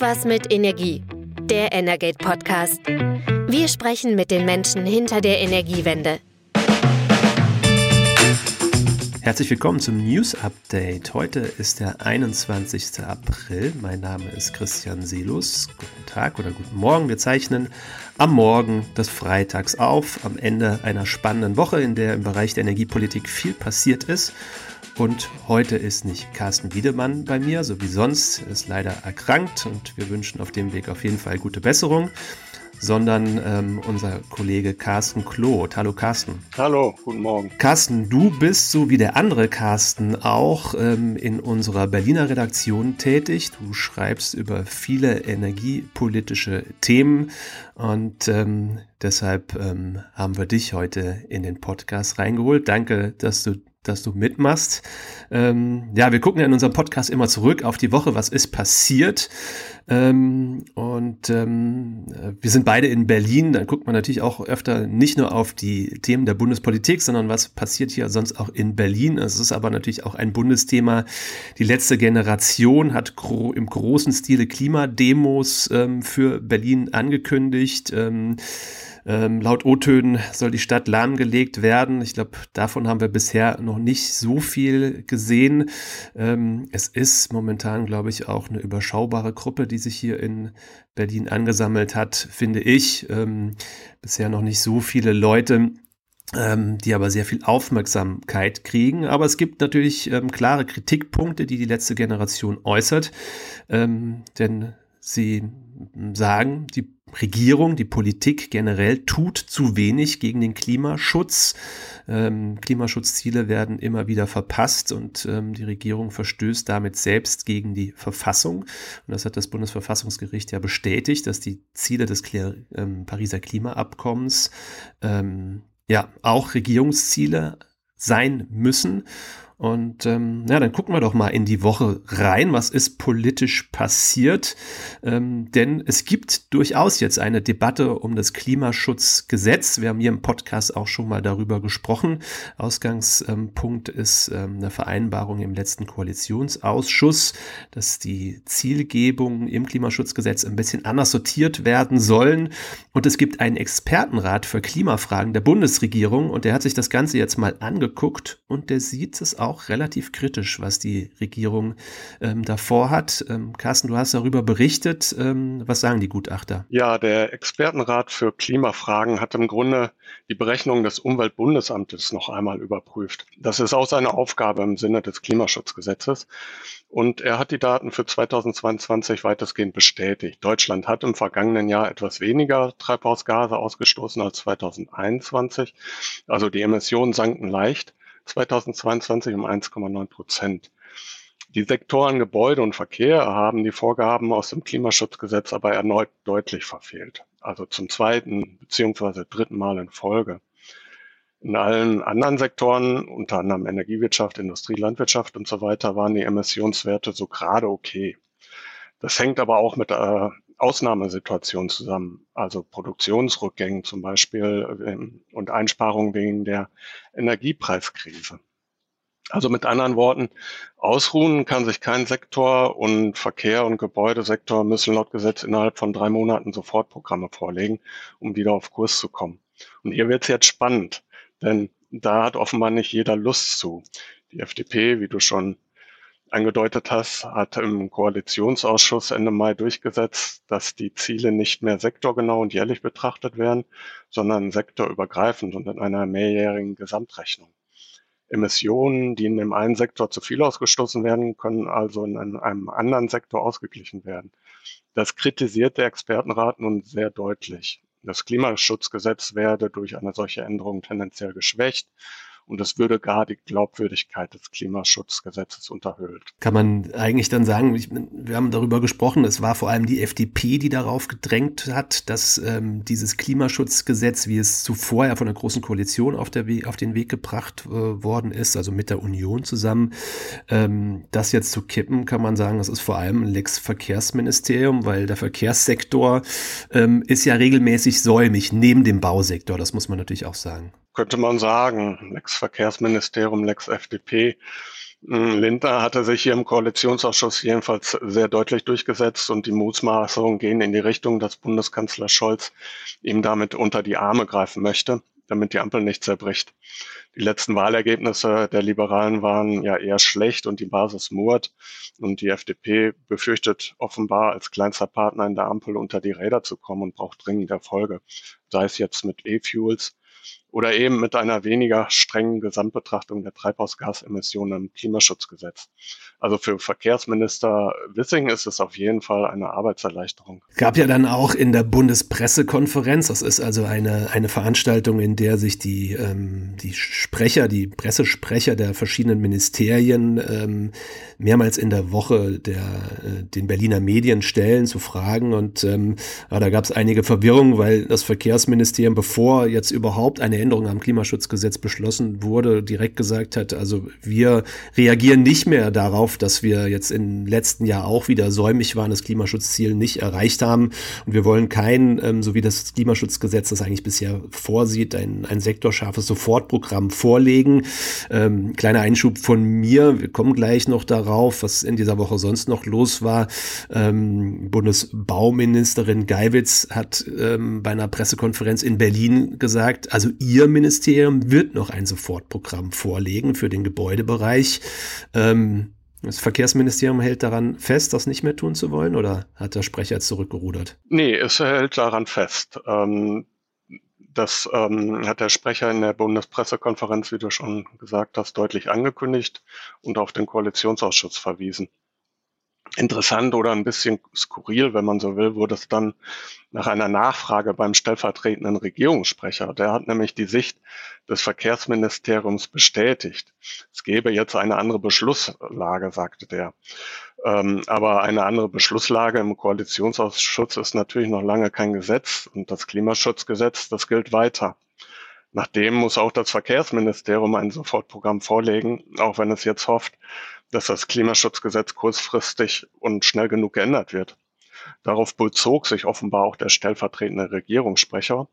Irgendwas mit Energie. Der Energate Podcast. Wir sprechen mit den Menschen hinter der Energiewende. Herzlich willkommen zum News Update. Heute ist der 21. April. Mein Name ist Christian Selus. Guten Tag oder guten Morgen. Wir zeichnen am Morgen des Freitags auf, am Ende einer spannenden Woche, in der im Bereich der Energiepolitik viel passiert ist. Und heute ist nicht Carsten Wiedemann bei mir, so wie sonst, ist leider erkrankt und wir wünschen auf dem Weg auf jeden Fall gute Besserung, sondern ähm, unser Kollege Carsten Kloth. Hallo Carsten. Hallo, guten Morgen. Carsten, du bist so wie der andere Carsten auch ähm, in unserer Berliner Redaktion tätig. Du schreibst über viele energiepolitische Themen und ähm, deshalb ähm, haben wir dich heute in den Podcast reingeholt. Danke, dass du dass du mitmachst. Ähm, ja, wir gucken in unserem Podcast immer zurück auf die Woche, was ist passiert. Ähm, und ähm, wir sind beide in Berlin. Dann guckt man natürlich auch öfter nicht nur auf die Themen der Bundespolitik, sondern was passiert hier sonst auch in Berlin. Es ist aber natürlich auch ein Bundesthema. Die letzte Generation hat gro im großen Stile Klimademos ähm, für Berlin angekündigt. Ähm, laut O-Tönen soll die Stadt lahmgelegt werden. Ich glaube, davon haben wir bisher noch nicht so viel gesehen. Ähm, es ist momentan, glaube ich, auch eine überschaubare Gruppe, die sich hier in Berlin angesammelt hat, finde ich. Ähm, bisher noch nicht so viele Leute. Ähm, die aber sehr viel Aufmerksamkeit kriegen. Aber es gibt natürlich ähm, klare Kritikpunkte, die die letzte Generation äußert, ähm, denn sie sagen, die Regierung, die Politik generell tut zu wenig gegen den Klimaschutz. Ähm, Klimaschutzziele werden immer wieder verpasst und ähm, die Regierung verstößt damit selbst gegen die Verfassung. Und das hat das Bundesverfassungsgericht ja bestätigt, dass die Ziele des Kla ähm, Pariser Klimaabkommens ähm, ja auch Regierungsziele sein müssen. Und ähm, ja, dann gucken wir doch mal in die Woche rein. Was ist politisch passiert? Ähm, denn es gibt durchaus jetzt eine Debatte um das Klimaschutzgesetz. Wir haben hier im Podcast auch schon mal darüber gesprochen. Ausgangspunkt ist ähm, eine Vereinbarung im letzten Koalitionsausschuss, dass die Zielgebungen im Klimaschutzgesetz ein bisschen anders sortiert werden sollen. Und es gibt einen Expertenrat für Klimafragen der Bundesregierung und der hat sich das Ganze jetzt mal angeguckt und der sieht es auch auch relativ kritisch, was die Regierung ähm, davor hat. Ähm, Carsten, du hast darüber berichtet. Ähm, was sagen die Gutachter? Ja, der Expertenrat für Klimafragen hat im Grunde die Berechnung des Umweltbundesamtes noch einmal überprüft. Das ist auch seine Aufgabe im Sinne des Klimaschutzgesetzes. Und er hat die Daten für 2022 weitestgehend bestätigt. Deutschland hat im vergangenen Jahr etwas weniger Treibhausgase ausgestoßen als 2021. Also die Emissionen sanken leicht. 2022 um 1,9 Prozent. Die Sektoren Gebäude und Verkehr haben die Vorgaben aus dem Klimaschutzgesetz aber erneut deutlich verfehlt. Also zum zweiten beziehungsweise dritten Mal in Folge. In allen anderen Sektoren, unter anderem Energiewirtschaft, Industrie, Landwirtschaft und so weiter, waren die Emissionswerte so gerade okay. Das hängt aber auch mit äh, Ausnahmesituationen zusammen, also Produktionsrückgängen zum Beispiel ähm, und Einsparungen wegen der Energiepreiskrise. Also mit anderen Worten, ausruhen kann sich kein Sektor und Verkehr und Gebäudesektor müssen laut Gesetz innerhalb von drei Monaten Sofortprogramme vorlegen, um wieder auf Kurs zu kommen. Und hier wird es jetzt spannend, denn da hat offenbar nicht jeder Lust zu. Die FDP, wie du schon angedeutet hast, hat im Koalitionsausschuss Ende Mai durchgesetzt, dass die Ziele nicht mehr sektorgenau und jährlich betrachtet werden, sondern sektorübergreifend und in einer mehrjährigen Gesamtrechnung. Emissionen, die in dem einen Sektor zu viel ausgestoßen werden, können also in einem anderen Sektor ausgeglichen werden. Das kritisiert der Expertenrat nun sehr deutlich. Das Klimaschutzgesetz werde durch eine solche Änderung tendenziell geschwächt und das würde gar die Glaubwürdigkeit des Klimaschutzgesetzes unterhöhlt. Kann man eigentlich dann sagen, ich, wir haben darüber gesprochen, es war vor allem die FDP, die darauf gedrängt hat, dass ähm, dieses Klimaschutzgesetz, wie es zuvor ja von der Großen Koalition auf, der auf den Weg gebracht äh, worden ist, also mit der Union zusammen, ähm, das jetzt zu kippen, kann man sagen, das ist vor allem ein Lex Verkehrsministerium, weil der Verkehrssektor ähm, ist ja regelmäßig säumig neben dem Bausektor, das muss man natürlich auch sagen könnte man sagen, Lex Verkehrsministerium, Lex FDP. Hm, Lindner hatte sich hier im Koalitionsausschuss jedenfalls sehr deutlich durchgesetzt und die Mutmaßungen gehen in die Richtung, dass Bundeskanzler Scholz ihm damit unter die Arme greifen möchte, damit die Ampel nicht zerbricht. Die letzten Wahlergebnisse der Liberalen waren ja eher schlecht und die Basis murrt. Und die FDP befürchtet offenbar als kleinster Partner in der Ampel unter die Räder zu kommen und braucht dringend Erfolge. Sei es jetzt mit E-Fuels oder eben mit einer weniger strengen Gesamtbetrachtung der Treibhausgasemissionen im Klimaschutzgesetz. Also für Verkehrsminister Wissing ist es auf jeden Fall eine Arbeitserleichterung. Gab ja dann auch in der Bundespressekonferenz, das ist also eine, eine Veranstaltung, in der sich die, ähm, die Sprecher, die Pressesprecher der verschiedenen Ministerien ähm, mehrmals in der Woche der, äh, den Berliner Medien stellen zu Fragen. Und ähm, ja, da gab es einige Verwirrungen, weil das Verkehrsministerium, bevor jetzt überhaupt eine Änderung am Klimaschutzgesetz beschlossen wurde, direkt gesagt hat, also wir reagieren nicht mehr darauf, dass wir jetzt im letzten Jahr auch wieder säumig waren, das Klimaschutzziel nicht erreicht haben. Und wir wollen kein, ähm, so wie das Klimaschutzgesetz das eigentlich bisher vorsieht, ein, ein sektorscharfes Sofortprogramm vorlegen. Ähm, kleiner Einschub von mir, wir kommen gleich noch darauf, was in dieser Woche sonst noch los war. Ähm, Bundesbauministerin Geiwitz hat ähm, bei einer Pressekonferenz in Berlin gesagt, also ihr Ministerium wird noch ein Sofortprogramm vorlegen für den Gebäudebereich. Ähm, das Verkehrsministerium hält daran fest, das nicht mehr tun zu wollen, oder hat der Sprecher zurückgerudert? Nee, es hält daran fest. Ähm, das ähm, hat der Sprecher in der Bundespressekonferenz, wie du schon gesagt hast, deutlich angekündigt und auf den Koalitionsausschuss verwiesen. Interessant oder ein bisschen skurril, wenn man so will, wurde es dann nach einer Nachfrage beim stellvertretenden Regierungssprecher. Der hat nämlich die Sicht des Verkehrsministeriums bestätigt. Es gäbe jetzt eine andere Beschlusslage, sagte der. Ähm, aber eine andere Beschlusslage im Koalitionsausschuss ist natürlich noch lange kein Gesetz und das Klimaschutzgesetz, das gilt weiter. Nachdem muss auch das Verkehrsministerium ein Sofortprogramm vorlegen, auch wenn es jetzt hofft, dass das Klimaschutzgesetz kurzfristig und schnell genug geändert wird. Darauf bezog sich offenbar auch der stellvertretende Regierungssprecher,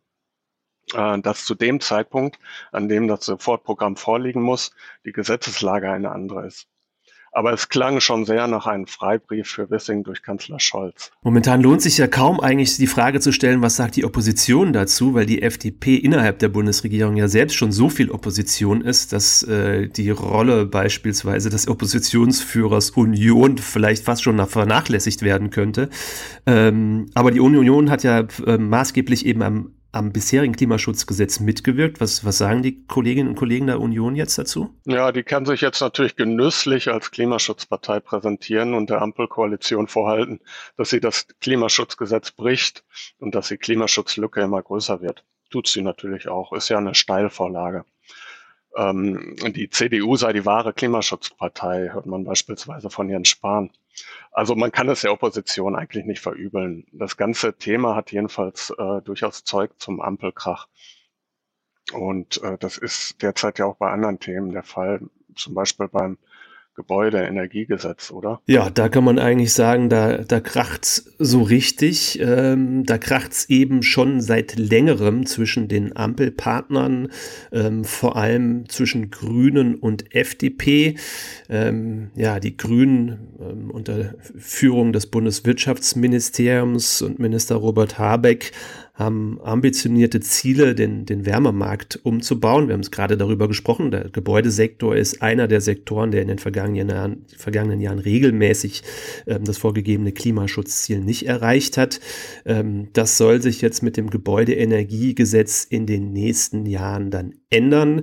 äh, dass zu dem Zeitpunkt, an dem das Sofortprogramm vorliegen muss, die Gesetzeslage eine andere ist. Aber es klang schon sehr nach einem Freibrief für Wissing durch Kanzler Scholz. Momentan lohnt sich ja kaum eigentlich die Frage zu stellen, was sagt die Opposition dazu, weil die FDP innerhalb der Bundesregierung ja selbst schon so viel Opposition ist, dass äh, die Rolle beispielsweise des Oppositionsführers Union vielleicht fast schon vernachlässigt werden könnte. Ähm, aber die Union hat ja äh, maßgeblich eben am am bisherigen Klimaschutzgesetz mitgewirkt. Was, was sagen die Kolleginnen und Kollegen der Union jetzt dazu? Ja, die kann sich jetzt natürlich genüsslich als Klimaschutzpartei präsentieren und der Ampelkoalition vorhalten, dass sie das Klimaschutzgesetz bricht und dass die Klimaschutzlücke immer größer wird. Tut sie natürlich auch, ist ja eine Steilvorlage. Ähm, die CDU sei die wahre Klimaschutzpartei, hört man beispielsweise von Jens Spahn. Also man kann es der Opposition eigentlich nicht verübeln. Das ganze Thema hat jedenfalls äh, durchaus Zeug zum Ampelkrach. Und äh, das ist derzeit ja auch bei anderen Themen der Fall, zum Beispiel beim Gebäudeenergiegesetz, oder? Ja, da kann man eigentlich sagen, da, da kracht's so richtig. Ähm, da kracht's eben schon seit längerem zwischen den Ampelpartnern, ähm, vor allem zwischen Grünen und FDP. Ähm, ja, die Grünen ähm, unter Führung des Bundeswirtschaftsministeriums und Minister Robert Habeck haben ambitionierte Ziele, den, den Wärmemarkt umzubauen. Wir haben es gerade darüber gesprochen. Der Gebäudesektor ist einer der Sektoren, der in den vergangenen Jahren, vergangenen Jahren regelmäßig ähm, das vorgegebene Klimaschutzziel nicht erreicht hat. Ähm, das soll sich jetzt mit dem Gebäudeenergiegesetz in den nächsten Jahren dann ändern.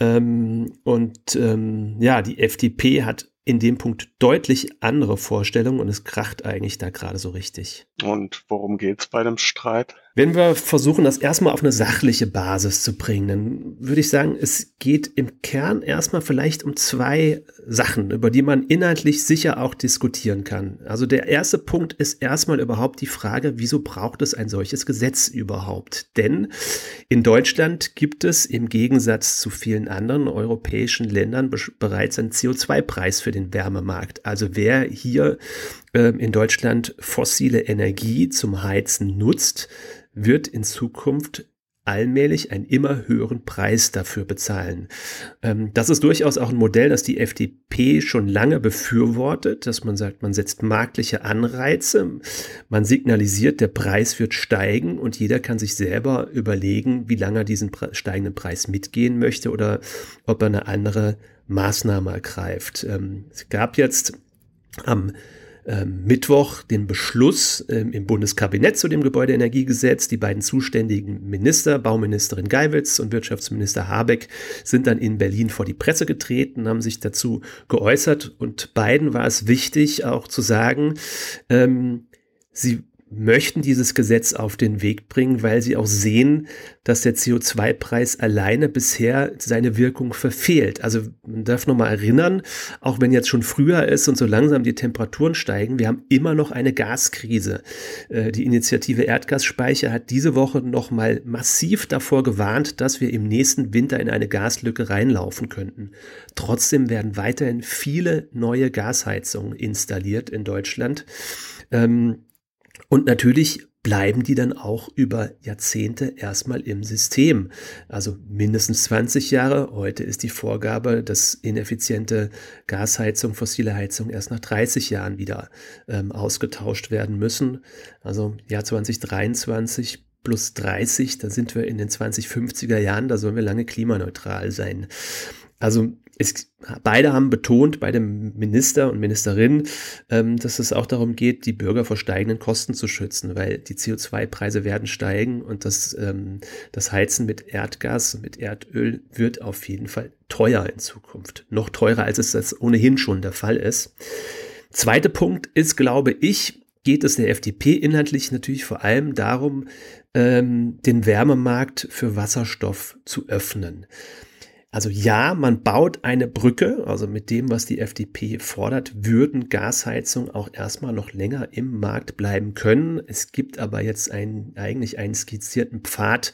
Ähm, und ähm, ja, die FDP hat in dem Punkt deutlich andere Vorstellungen und es kracht eigentlich da gerade so richtig. Und worum geht's bei dem Streit? Wenn wir versuchen, das erstmal auf eine sachliche Basis zu bringen, dann würde ich sagen, es geht im Kern erstmal vielleicht um zwei Sachen, über die man inhaltlich sicher auch diskutieren kann. Also der erste Punkt ist erstmal überhaupt die Frage, wieso braucht es ein solches Gesetz überhaupt? Denn in Deutschland gibt es im Gegensatz zu vielen anderen europäischen Ländern bereits einen CO2-Preis für den Wärmemarkt. Also wer hier äh, in Deutschland fossile Energie zum Heizen nutzt, wird in Zukunft allmählich einen immer höheren Preis dafür bezahlen. Ähm, das ist durchaus auch ein Modell, das die FDP schon lange befürwortet, dass man sagt, man setzt marktliche Anreize, man signalisiert, der Preis wird steigen und jeder kann sich selber überlegen, wie lange er diesen steigenden Preis mitgehen möchte oder ob er eine andere Maßnahme ergreift. Ähm, es gab jetzt am Mittwoch den Beschluss ähm, im Bundeskabinett zu dem Gebäudeenergiegesetz. Die beiden zuständigen Minister, Bauministerin Geiwitz und Wirtschaftsminister Habeck, sind dann in Berlin vor die Presse getreten, haben sich dazu geäußert und beiden war es wichtig auch zu sagen, ähm, sie möchten dieses Gesetz auf den Weg bringen, weil sie auch sehen, dass der CO2-Preis alleine bisher seine Wirkung verfehlt. Also man darf nochmal erinnern, auch wenn jetzt schon früher ist und so langsam die Temperaturen steigen, wir haben immer noch eine Gaskrise. Äh, die Initiative Erdgasspeicher hat diese Woche nochmal massiv davor gewarnt, dass wir im nächsten Winter in eine Gaslücke reinlaufen könnten. Trotzdem werden weiterhin viele neue Gasheizungen installiert in Deutschland. Ähm, und natürlich bleiben die dann auch über Jahrzehnte erstmal im System. Also mindestens 20 Jahre. Heute ist die Vorgabe, dass ineffiziente Gasheizung, fossile Heizung erst nach 30 Jahren wieder ähm, ausgetauscht werden müssen. Also Jahr 2023 plus 30, da sind wir in den 2050er Jahren, da sollen wir lange klimaneutral sein. Also es, beide haben betont, beide Minister und Ministerinnen, ähm, dass es auch darum geht, die Bürger vor steigenden Kosten zu schützen, weil die CO2-Preise werden steigen und das, ähm, das Heizen mit Erdgas, mit Erdöl wird auf jeden Fall teuer in Zukunft. Noch teurer, als es das ohnehin schon der Fall ist. Zweiter Punkt ist, glaube ich, geht es der FDP inhaltlich natürlich vor allem darum, ähm, den Wärmemarkt für Wasserstoff zu öffnen. Also ja, man baut eine Brücke, also mit dem, was die FDP fordert, würden Gasheizungen auch erstmal noch länger im Markt bleiben können. Es gibt aber jetzt einen, eigentlich einen skizzierten Pfad,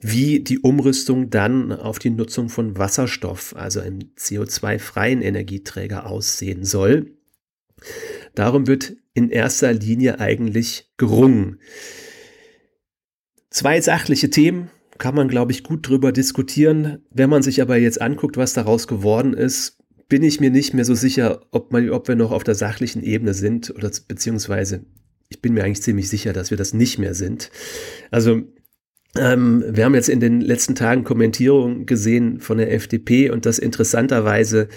wie die Umrüstung dann auf die Nutzung von Wasserstoff, also einem CO2-freien Energieträger aussehen soll. Darum wird in erster Linie eigentlich gerungen. Zwei sachliche Themen, kann man, glaube ich, gut drüber diskutieren. Wenn man sich aber jetzt anguckt, was daraus geworden ist, bin ich mir nicht mehr so sicher, ob, man, ob wir noch auf der sachlichen Ebene sind oder beziehungsweise ich bin mir eigentlich ziemlich sicher, dass wir das nicht mehr sind. Also ähm, wir haben jetzt in den letzten Tagen Kommentierungen gesehen von der FDP und das interessanterweise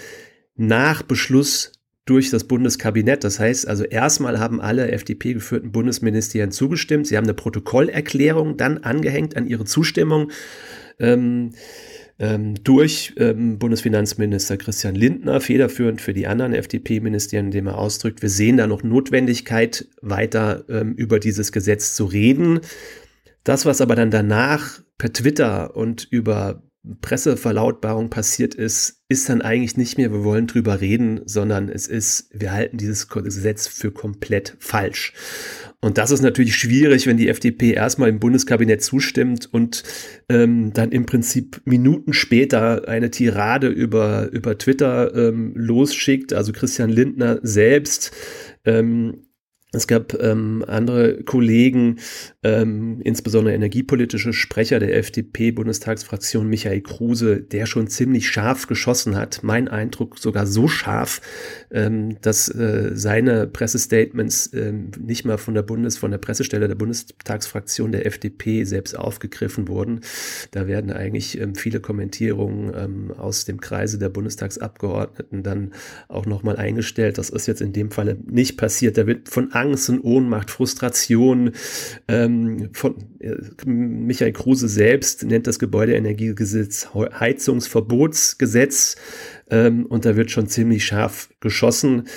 nach Beschluss durch das Bundeskabinett. Das heißt also, erstmal haben alle FDP-geführten Bundesministerien zugestimmt. Sie haben eine Protokollerklärung dann angehängt an ihre Zustimmung. Ähm, ähm, durch ähm, Bundesfinanzminister Christian Lindner, federführend für die anderen FDP-Ministerien, indem er ausdrückt, wir sehen da noch Notwendigkeit, weiter ähm, über dieses Gesetz zu reden. Das, was aber dann danach per Twitter und über Presseverlautbarung passiert ist, ist dann eigentlich nicht mehr, wir wollen drüber reden, sondern es ist, wir halten dieses Gesetz für komplett falsch. Und das ist natürlich schwierig, wenn die FDP erstmal im Bundeskabinett zustimmt und ähm, dann im Prinzip Minuten später eine Tirade über, über Twitter ähm, losschickt. Also Christian Lindner selbst ähm, es gab ähm, andere Kollegen, ähm, insbesondere energiepolitische Sprecher der FDP-Bundestagsfraktion Michael Kruse, der schon ziemlich scharf geschossen hat. Mein Eindruck sogar so scharf, ähm, dass äh, seine Pressestatements ähm, nicht mal von der Bundes, von der Pressestelle der Bundestagsfraktion der FDP selbst aufgegriffen wurden. Da werden eigentlich ähm, viele Kommentierungen ähm, aus dem Kreise der Bundestagsabgeordneten dann auch nochmal eingestellt. Das ist jetzt in dem Falle nicht passiert. Da wird von Angst und Ohnmacht, Frustration. Ähm, von äh, Michael Kruse selbst nennt das Gebäudeenergiegesetz Heizungsverbotsgesetz ähm, und da wird schon ziemlich scharf geschossen.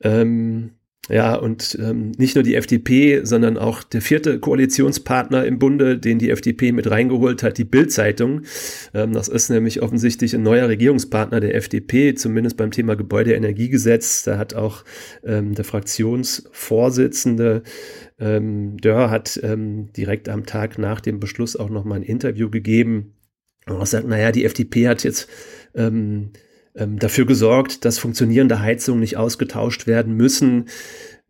Ähm, ja, und ähm, nicht nur die FDP, sondern auch der vierte Koalitionspartner im Bunde, den die FDP mit reingeholt hat, die Bild-Zeitung. Ähm, das ist nämlich offensichtlich ein neuer Regierungspartner der FDP, zumindest beim Thema Gebäudeenergiegesetz. Da hat auch ähm, der Fraktionsvorsitzende ähm, Dörr hat ähm, direkt am Tag nach dem Beschluss auch nochmal ein Interview gegeben und sagt, naja, die FDP hat jetzt ähm, ähm, dafür gesorgt, dass funktionierende Heizungen nicht ausgetauscht werden müssen.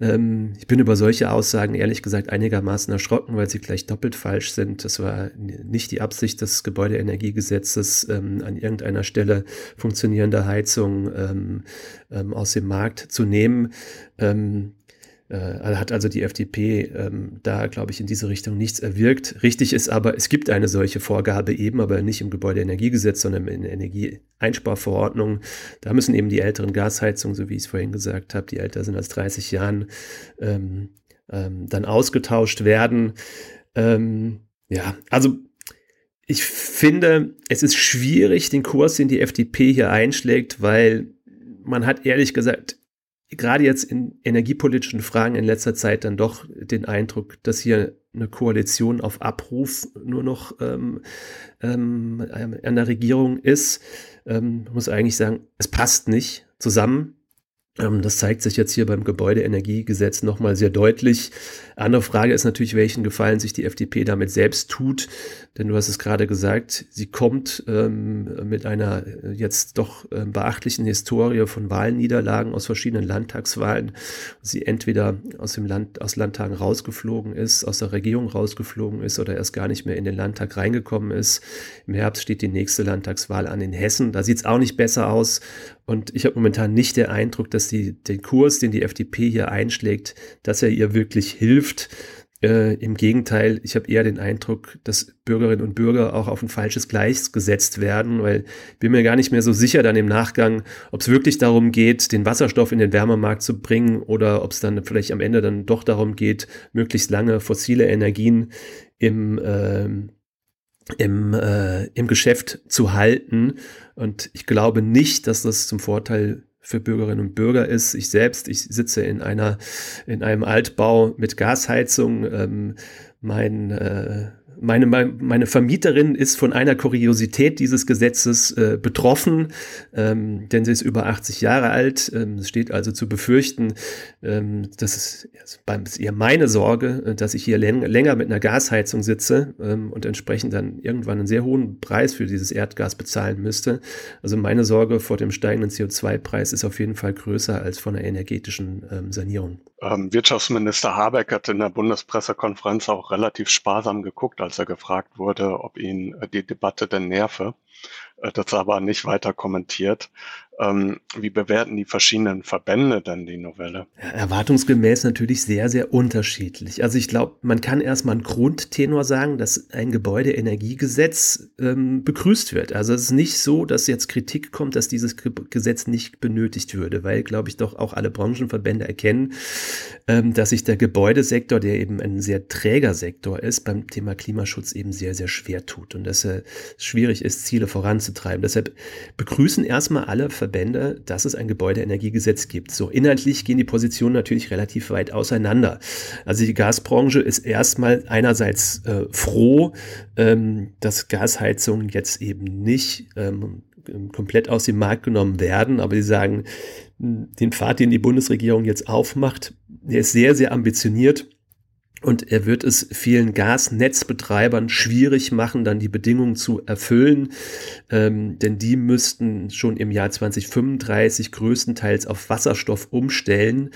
Ähm, ich bin über solche Aussagen ehrlich gesagt einigermaßen erschrocken, weil sie gleich doppelt falsch sind. Das war nicht die Absicht des Gebäudeenergiegesetzes, ähm, an irgendeiner Stelle funktionierende Heizung ähm, aus dem Markt zu nehmen. Äh, hat also die FDP ähm, da, glaube ich, in diese Richtung nichts erwirkt. Richtig ist aber, es gibt eine solche Vorgabe eben, aber nicht im Gebäudeenergiegesetz, sondern in der Energieeinsparverordnung. Da müssen eben die älteren Gasheizungen, so wie ich es vorhin gesagt habe, die älter sind als 30 Jahren, ähm, ähm, dann ausgetauscht werden. Ähm, ja, also ich finde, es ist schwierig, den Kurs, den die FDP hier einschlägt, weil man hat ehrlich gesagt gerade jetzt in energiepolitischen Fragen in letzter Zeit dann doch den Eindruck, dass hier eine Koalition auf Abruf nur noch ähm, ähm, an der Regierung ist. Ähm, muss eigentlich sagen, es passt nicht zusammen. Ähm, das zeigt sich jetzt hier beim Gebäudeenergiegesetz nochmal sehr deutlich. Andere Frage ist natürlich, welchen Gefallen sich die FDP damit selbst tut. Denn du hast es gerade gesagt, sie kommt ähm, mit einer äh, jetzt doch äh, beachtlichen Historie von Wahlniederlagen aus verschiedenen Landtagswahlen. Sie entweder aus dem Land, aus Landtagen rausgeflogen ist, aus der Regierung rausgeflogen ist oder erst gar nicht mehr in den Landtag reingekommen ist. Im Herbst steht die nächste Landtagswahl an in Hessen. Da sieht es auch nicht besser aus. Und ich habe momentan nicht den Eindruck, dass die, den Kurs, den die FDP hier einschlägt, dass er ihr wirklich hilft. Äh, Im Gegenteil, ich habe eher den Eindruck, dass Bürgerinnen und Bürger auch auf ein falsches Gleis gesetzt werden, weil ich bin mir gar nicht mehr so sicher dann im Nachgang, ob es wirklich darum geht, den Wasserstoff in den Wärmemarkt zu bringen oder ob es dann vielleicht am Ende dann doch darum geht, möglichst lange fossile Energien im, äh, im, äh, im Geschäft zu halten. Und ich glaube nicht, dass das zum Vorteil für Bürgerinnen und Bürger ist. Ich selbst, ich sitze in einer, in einem Altbau mit Gasheizung. Ähm, mein äh, meine, meine Vermieterin ist von einer Kuriosität dieses Gesetzes äh, betroffen, ähm, denn sie ist über 80 Jahre alt. Ähm, es steht also zu befürchten, ähm, das ist, ist eher meine Sorge, äh, dass ich hier länger mit einer Gasheizung sitze ähm, und entsprechend dann irgendwann einen sehr hohen Preis für dieses Erdgas bezahlen müsste. Also meine Sorge vor dem steigenden CO2-Preis ist auf jeden Fall größer als von einer energetischen ähm, Sanierung. Ähm, Wirtschaftsminister Habeck hat in der Bundespressekonferenz auch relativ sparsam geguckt, als er gefragt wurde, ob ihn äh, die Debatte denn nerve. Äh, das aber nicht weiter kommentiert. Ähm, wie bewerten die verschiedenen Verbände denn die Novelle? Erwartungsgemäß natürlich sehr, sehr unterschiedlich. Also ich glaube, man kann erstmal einen Grundtenor sagen, dass ein Gebäudeenergiegesetz ähm, begrüßt wird. Also es ist nicht so, dass jetzt Kritik kommt, dass dieses Gesetz nicht benötigt würde, weil, glaube ich, doch auch alle Branchenverbände erkennen, ähm, dass sich der Gebäudesektor, der eben ein sehr träger Sektor ist, beim Thema Klimaschutz eben sehr, sehr schwer tut und dass es schwierig ist, Ziele voranzutreiben. Deshalb begrüßen erstmal alle Verbände, dass es ein Gebäudeenergiegesetz gibt. So inhaltlich gehen die Positionen natürlich relativ weit auseinander. Also die Gasbranche ist erstmal einerseits äh, froh, ähm, dass Gasheizungen jetzt eben nicht ähm, komplett aus dem Markt genommen werden, aber sie sagen, den Pfad, den die Bundesregierung jetzt aufmacht, der ist sehr, sehr ambitioniert und er wird es vielen Gasnetzbetreibern schwierig machen, dann die Bedingungen zu erfüllen, ähm, denn die müssten schon im Jahr 2035 größtenteils auf Wasserstoff umstellen.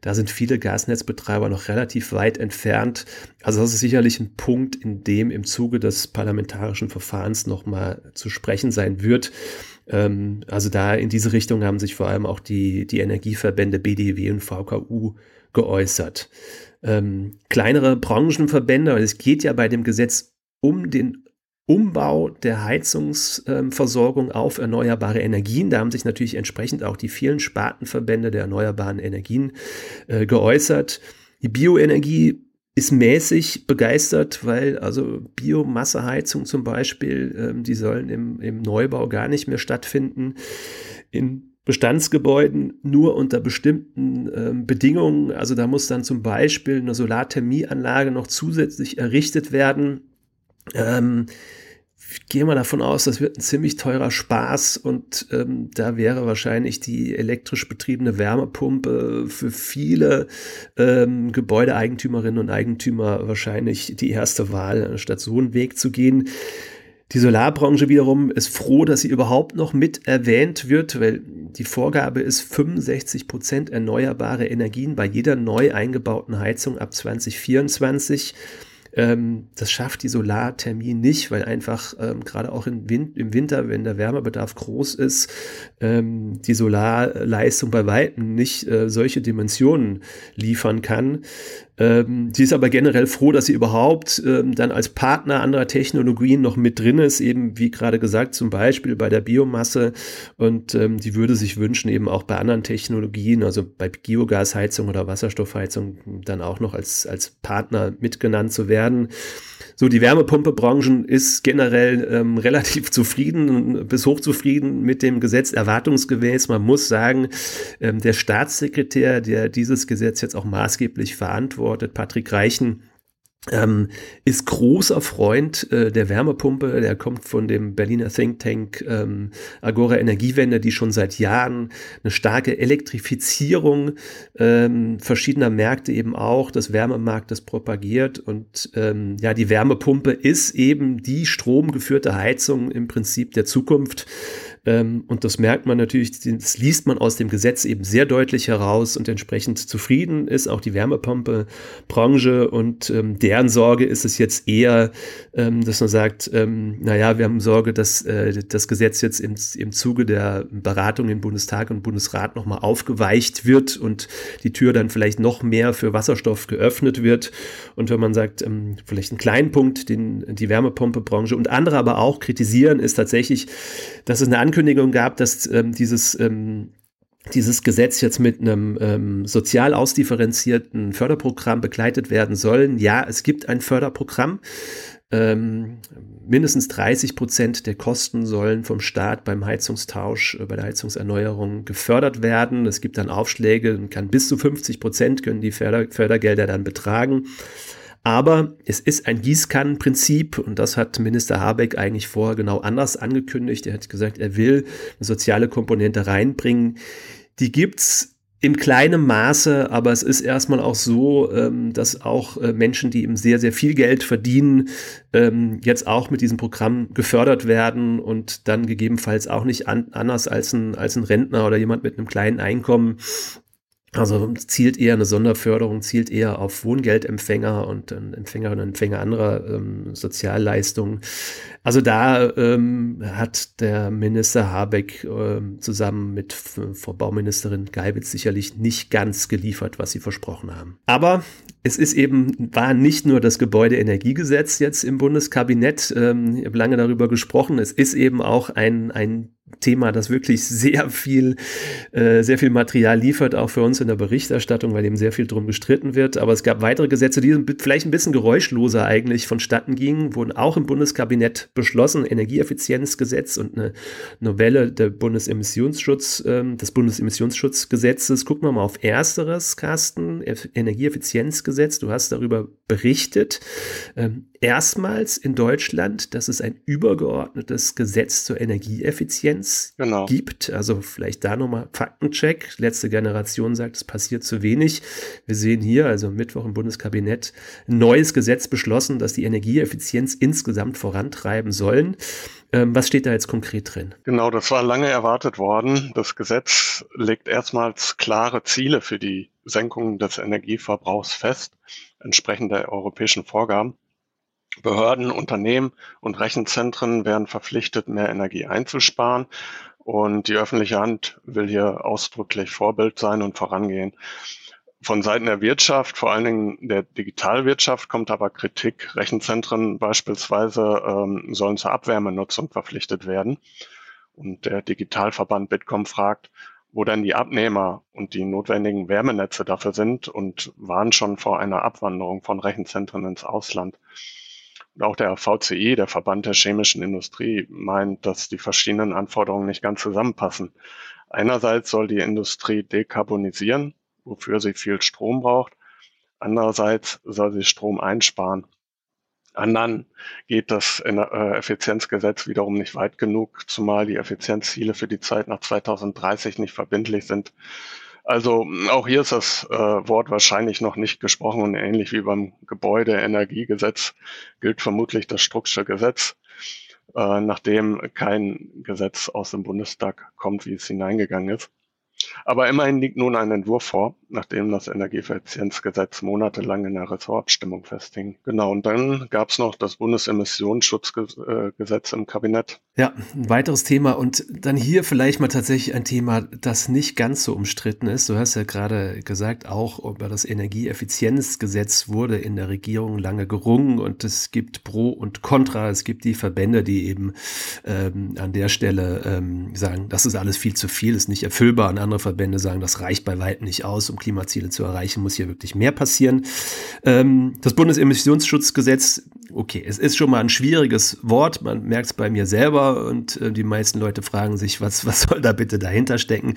Da sind viele Gasnetzbetreiber noch relativ weit entfernt. Also das ist sicherlich ein Punkt, in dem im Zuge des parlamentarischen Verfahrens nochmal zu sprechen sein wird. Ähm, also da in diese Richtung haben sich vor allem auch die, die Energieverbände BDW und VKU geäußert ähm, kleinere Branchenverbände, weil es geht ja bei dem Gesetz um den Umbau der Heizungsversorgung auf erneuerbare Energien. Da haben sich natürlich entsprechend auch die vielen Spartenverbände der erneuerbaren Energien äh, geäußert. Die Bioenergie ist mäßig begeistert, weil also Biomasseheizung zum Beispiel, ähm, die sollen im, im Neubau gar nicht mehr stattfinden. In Bestandsgebäuden nur unter bestimmten äh, Bedingungen. Also da muss dann zum Beispiel eine Solarthermieanlage noch zusätzlich errichtet werden. Ähm, ich gehe mal davon aus, das wird ein ziemlich teurer Spaß und ähm, da wäre wahrscheinlich die elektrisch betriebene Wärmepumpe für viele ähm, Gebäudeeigentümerinnen und Eigentümer wahrscheinlich die erste Wahl, statt so einen Weg zu gehen. Die Solarbranche wiederum ist froh, dass sie überhaupt noch mit erwähnt wird, weil die Vorgabe ist 65 Prozent erneuerbare Energien bei jeder neu eingebauten Heizung ab 2024. Ähm, das schafft die Solarthermie nicht, weil einfach ähm, gerade auch im, Win im, Winter, wenn der Wärmebedarf groß ist, ähm, die Solarleistung bei weitem nicht äh, solche Dimensionen liefern kann. Ähm, sie ist aber generell froh, dass sie überhaupt ähm, dann als Partner anderer Technologien noch mit drin ist, eben wie gerade gesagt, zum Beispiel bei der Biomasse. Und ähm, die würde sich wünschen, eben auch bei anderen Technologien, also bei Biogasheizung oder Wasserstoffheizung, dann auch noch als, als Partner mitgenannt zu werden. So, die Wärmepumpebranchen ist generell ähm, relativ zufrieden bis hochzufrieden mit dem Gesetz erwartungsgemäß. Man muss sagen, ähm, der Staatssekretär, der dieses Gesetz jetzt auch maßgeblich verantwortet, Patrick Reichen, ähm, ist großer Freund äh, der Wärmepumpe. Der kommt von dem Berliner Think Tank ähm, Agora Energiewende, die schon seit Jahren eine starke Elektrifizierung ähm, verschiedener Märkte eben auch des Wärmemarktes propagiert. Und ähm, ja, die Wärmepumpe ist eben die stromgeführte Heizung im Prinzip der Zukunft. Ähm, und das merkt man natürlich, das liest man aus dem Gesetz eben sehr deutlich heraus und entsprechend zufrieden ist auch die Wärmepumpebranche und ähm, deren Sorge ist es jetzt eher, ähm, dass man sagt, ähm, naja, wir haben Sorge, dass äh, das Gesetz jetzt im, im Zuge der Beratung in Bundestag und Bundesrat nochmal aufgeweicht wird und die Tür dann vielleicht noch mehr für Wasserstoff geöffnet wird. Und wenn man sagt, ähm, vielleicht einen kleinen Punkt, den die Wärmepumpebranche und andere aber auch kritisieren, ist tatsächlich, dass es eine Ankündigung gab, dass ähm, dieses ähm, dieses Gesetz jetzt mit einem ähm, sozial ausdifferenzierten Förderprogramm begleitet werden sollen. Ja, es gibt ein Förderprogramm. Ähm, mindestens 30 Prozent der Kosten sollen vom Staat beim Heizungstausch, äh, bei der Heizungserneuerung gefördert werden. Es gibt dann Aufschläge und kann bis zu 50 Prozent können die Förder Fördergelder dann betragen. Aber es ist ein Gießkannenprinzip und das hat Minister Habeck eigentlich vorher genau anders angekündigt. Er hat gesagt, er will eine soziale Komponente reinbringen. Die gibt's im kleinen Maße, aber es ist erstmal auch so, ähm, dass auch äh, Menschen, die eben sehr, sehr viel Geld verdienen, ähm, jetzt auch mit diesem Programm gefördert werden und dann gegebenenfalls auch nicht anders als ein, als ein Rentner oder jemand mit einem kleinen Einkommen also zielt eher eine Sonderförderung, zielt eher auf Wohngeldempfänger und Empfänger und Empfänger anderer ähm, Sozialleistungen. Also da ähm, hat der Minister Habeck ähm, zusammen mit Frau Bauministerin Geibitz sicherlich nicht ganz geliefert, was sie versprochen haben. Aber es ist eben, war nicht nur das Gebäudeenergiegesetz jetzt im Bundeskabinett, ähm, ich habe lange darüber gesprochen, es ist eben auch ein, ein Thema, das wirklich sehr viel, äh, sehr viel Material liefert, auch für uns in der Berichterstattung, weil eben sehr viel drum gestritten wird. Aber es gab weitere Gesetze, die vielleicht ein bisschen geräuschloser eigentlich vonstatten gingen, wurden auch im Bundeskabinett beschlossen. Energieeffizienzgesetz und eine Novelle der Bundesemissionsschutz, äh, des Bundesemissionsschutzgesetzes. Gucken wir mal auf ersteres, Carsten, Energieeffizienzgesetz. Du hast darüber berichtet. Ähm, erstmals in Deutschland, dass es ein übergeordnetes Gesetz zur Energieeffizienz genau. gibt. Also vielleicht da nochmal Faktencheck. Letzte Generation sagt, es passiert zu wenig. Wir sehen hier, also Mittwoch im Bundeskabinett, ein neues Gesetz beschlossen, das die Energieeffizienz insgesamt vorantreiben sollen. Ähm, was steht da jetzt konkret drin? Genau, das war lange erwartet worden. Das Gesetz legt erstmals klare Ziele für die Senkung des Energieverbrauchs fest, entsprechend der europäischen Vorgaben. Behörden, Unternehmen und Rechenzentren werden verpflichtet, mehr Energie einzusparen. Und die öffentliche Hand will hier ausdrücklich Vorbild sein und vorangehen. Von Seiten der Wirtschaft, vor allen Dingen der Digitalwirtschaft, kommt aber Kritik. Rechenzentren beispielsweise ähm, sollen zur Abwärmenutzung verpflichtet werden. Und der Digitalverband Bitkom fragt, wo denn die Abnehmer und die notwendigen Wärmenetze dafür sind und waren schon vor einer Abwanderung von Rechenzentren ins Ausland. Auch der VCI, der Verband der chemischen Industrie, meint, dass die verschiedenen Anforderungen nicht ganz zusammenpassen. Einerseits soll die Industrie dekarbonisieren, wofür sie viel Strom braucht. Andererseits soll sie Strom einsparen. Anderen geht das äh, Effizienzgesetz wiederum nicht weit genug, zumal die Effizienzziele für die Zeit nach 2030 nicht verbindlich sind. Also auch hier ist das äh, Wort wahrscheinlich noch nicht gesprochen und ähnlich wie beim Gebäudeenergiegesetz gilt vermutlich das Strucksche Gesetz. äh, nachdem kein Gesetz aus dem Bundestag kommt, wie es hineingegangen ist. Aber immerhin liegt nun ein Entwurf vor, nachdem das Energieeffizienzgesetz monatelang in der Ressortabstimmung festhing. Genau, und dann gab es noch das Bundesemissionsschutzgesetz im Kabinett. Ja, ein weiteres Thema und dann hier vielleicht mal tatsächlich ein Thema, das nicht ganz so umstritten ist. Du hast ja gerade gesagt, auch über das Energieeffizienzgesetz wurde in der Regierung lange gerungen und es gibt Pro und Contra. Es gibt die Verbände, die eben ähm, an der Stelle ähm, sagen, das ist alles viel zu viel, ist nicht erfüllbar. Und andere Verbände sagen, das reicht bei weitem nicht aus, um Klimaziele zu erreichen, muss hier wirklich mehr passieren. Ähm, das Bundesemissionsschutzgesetz, okay, es ist schon mal ein schwieriges Wort, man merkt es bei mir selber und äh, die meisten Leute fragen sich, was, was soll da bitte dahinter stecken?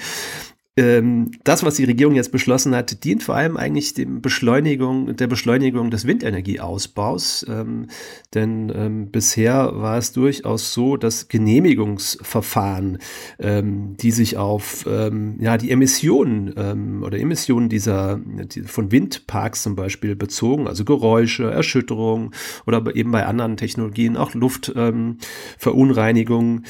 Ähm, das, was die Regierung jetzt beschlossen hat, dient vor allem eigentlich dem Beschleunigung, der Beschleunigung des Windenergieausbaus. Ähm, denn ähm, bisher war es durchaus so, dass Genehmigungsverfahren, ähm, die sich auf ähm, ja, die Emissionen ähm, oder Emissionen dieser die, von Windparks zum Beispiel bezogen, also Geräusche, Erschütterung oder eben bei anderen Technologien auch Luftverunreinigung,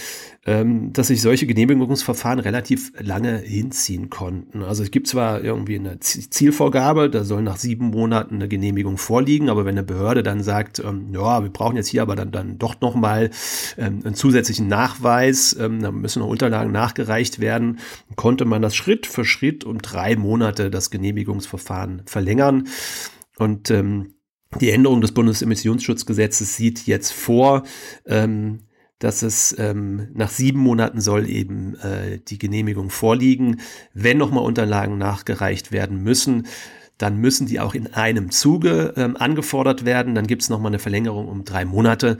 ähm, dass sich solche Genehmigungsverfahren relativ lange hinziehen konnten. Also es gibt zwar irgendwie eine Zielvorgabe, da soll nach sieben Monaten eine Genehmigung vorliegen, aber wenn eine Behörde dann sagt, ähm, ja, wir brauchen jetzt hier aber dann, dann doch nochmal ähm, einen zusätzlichen Nachweis, ähm, da müssen noch Unterlagen nachgereicht werden, konnte man das Schritt für Schritt um drei Monate das Genehmigungsverfahren verlängern. Und ähm, die Änderung des Bundesemissionsschutzgesetzes sieht jetzt vor, ähm, dass es ähm, nach sieben Monaten soll eben äh, die Genehmigung vorliegen. Wenn nochmal Unterlagen nachgereicht werden müssen, dann müssen die auch in einem Zuge ähm, angefordert werden. Dann gibt es nochmal eine Verlängerung um drei Monate.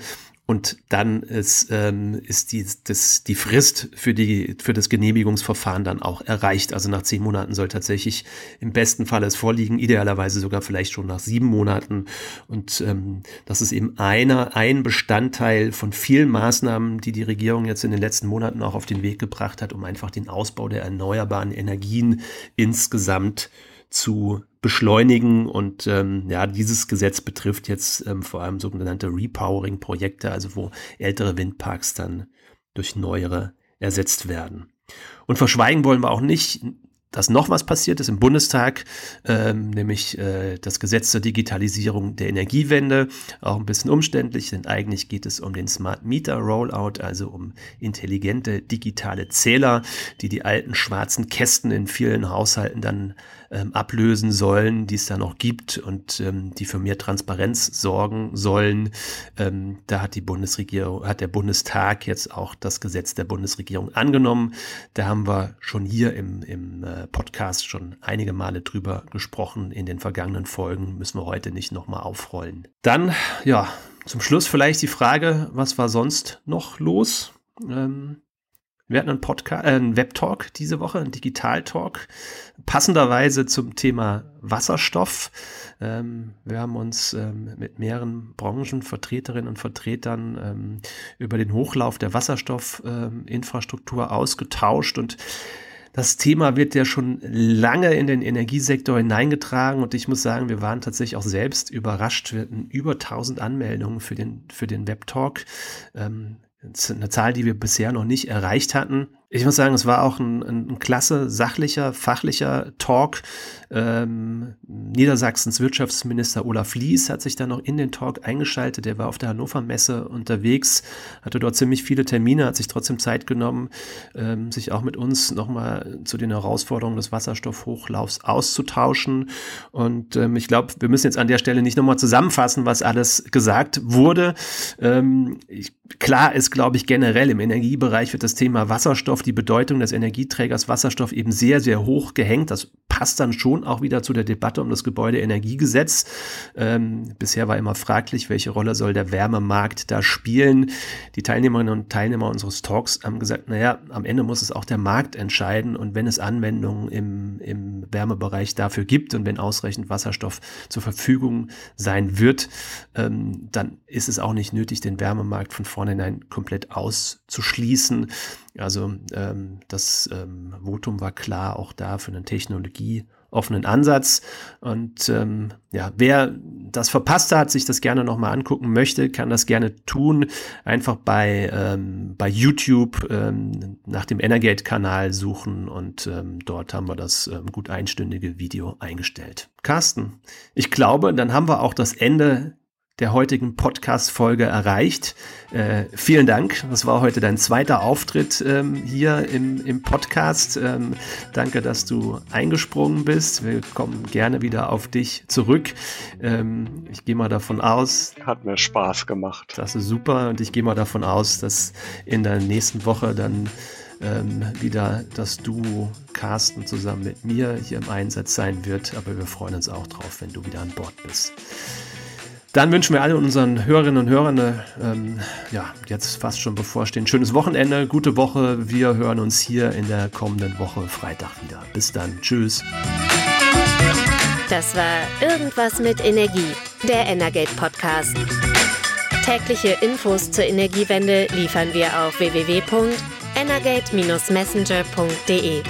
Und dann ist, ähm, ist die, das, die Frist für, die, für das Genehmigungsverfahren dann auch erreicht. Also nach zehn Monaten soll tatsächlich im besten Fall es vorliegen, idealerweise sogar vielleicht schon nach sieben Monaten. Und ähm, das ist eben einer, ein Bestandteil von vielen Maßnahmen, die die Regierung jetzt in den letzten Monaten auch auf den Weg gebracht hat, um einfach den Ausbau der erneuerbaren Energien insgesamt zu beschleunigen. Und ähm, ja, dieses Gesetz betrifft jetzt ähm, vor allem sogenannte Repowering-Projekte, also wo ältere Windparks dann durch neuere ersetzt werden. Und verschweigen wollen wir auch nicht, dass noch was passiert ist im Bundestag, ähm, nämlich äh, das Gesetz zur Digitalisierung der Energiewende. Auch ein bisschen umständlich, denn eigentlich geht es um den Smart Meter Rollout, also um intelligente digitale Zähler, die die alten schwarzen Kästen in vielen Haushalten dann ähm, ablösen sollen, die es da noch gibt und ähm, die für mehr Transparenz sorgen sollen. Ähm, da hat die Bundesregierung, hat der Bundestag jetzt auch das Gesetz der Bundesregierung angenommen. Da haben wir schon hier im, im äh, Podcast schon einige Male drüber gesprochen. In den vergangenen Folgen müssen wir heute nicht nochmal aufrollen. Dann, ja, zum Schluss vielleicht die Frage, was war sonst noch los? Ähm, wir hatten einen Podcast, äh, einen Webtalk diese Woche, einen Digital-Talk, passenderweise zum Thema Wasserstoff. Ähm, wir haben uns ähm, mit mehreren Branchenvertreterinnen und Vertretern ähm, über den Hochlauf der Wasserstoffinfrastruktur ähm, ausgetauscht und das Thema wird ja schon lange in den Energiesektor hineingetragen und ich muss sagen, wir waren tatsächlich auch selbst überrascht. Wir hatten über 1000 Anmeldungen für den, für den Webtalk. Ähm, eine Zahl, die wir bisher noch nicht erreicht hatten. Ich muss sagen, es war auch ein, ein klasse, sachlicher, fachlicher Talk. Ähm, Niedersachsens Wirtschaftsminister Olaf Lies hat sich dann noch in den Talk eingeschaltet. Der war auf der Hannover Messe unterwegs, hatte dort ziemlich viele Termine, hat sich trotzdem Zeit genommen, ähm, sich auch mit uns nochmal zu den Herausforderungen des Wasserstoffhochlaufs auszutauschen. Und ähm, ich glaube, wir müssen jetzt an der Stelle nicht nochmal zusammenfassen, was alles gesagt wurde. Ähm, ich, klar ist, glaube ich, generell im Energiebereich wird das Thema Wasserstoff Wasserstoff, die Bedeutung des Energieträgers Wasserstoff eben sehr, sehr hoch gehängt. Das passt dann schon auch wieder zu der Debatte um das Gebäudeenergiegesetz. Ähm, bisher war immer fraglich, welche Rolle soll der Wärmemarkt da spielen. Die Teilnehmerinnen und Teilnehmer unseres Talks haben gesagt, naja, am Ende muss es auch der Markt entscheiden und wenn es Anwendungen im, im Wärmebereich dafür gibt und wenn ausreichend Wasserstoff zur Verfügung sein wird, ähm, dann ist es auch nicht nötig, den Wärmemarkt von vornherein komplett auszuschließen. Also ähm, das ähm, Votum war klar auch da für einen technologieoffenen Ansatz. Und ähm, ja, wer das verpasst hat, sich das gerne nochmal angucken möchte, kann das gerne tun. Einfach bei, ähm, bei YouTube ähm, nach dem Energate-Kanal suchen und ähm, dort haben wir das ähm, gut einstündige Video eingestellt. Carsten, ich glaube, dann haben wir auch das Ende der heutigen Podcast-Folge erreicht. Äh, vielen Dank. Das war heute dein zweiter Auftritt ähm, hier im, im Podcast. Ähm, danke, dass du eingesprungen bist. Wir kommen gerne wieder auf dich zurück. Ähm, ich gehe mal davon aus. Hat mir Spaß gemacht. Das ist super und ich gehe mal davon aus, dass in der nächsten Woche dann ähm, wieder das Duo Carsten zusammen mit mir hier im Einsatz sein wird. Aber wir freuen uns auch drauf, wenn du wieder an Bord bist. Dann wünschen wir alle unseren Hörerinnen und Hörern ähm, ja, jetzt fast schon bevorstehen. Schönes Wochenende, gute Woche. Wir hören uns hier in der kommenden Woche Freitag wieder. Bis dann. Tschüss. Das war Irgendwas mit Energie, der Energate Podcast. Tägliche Infos zur Energiewende liefern wir auf www.energate-messenger.de.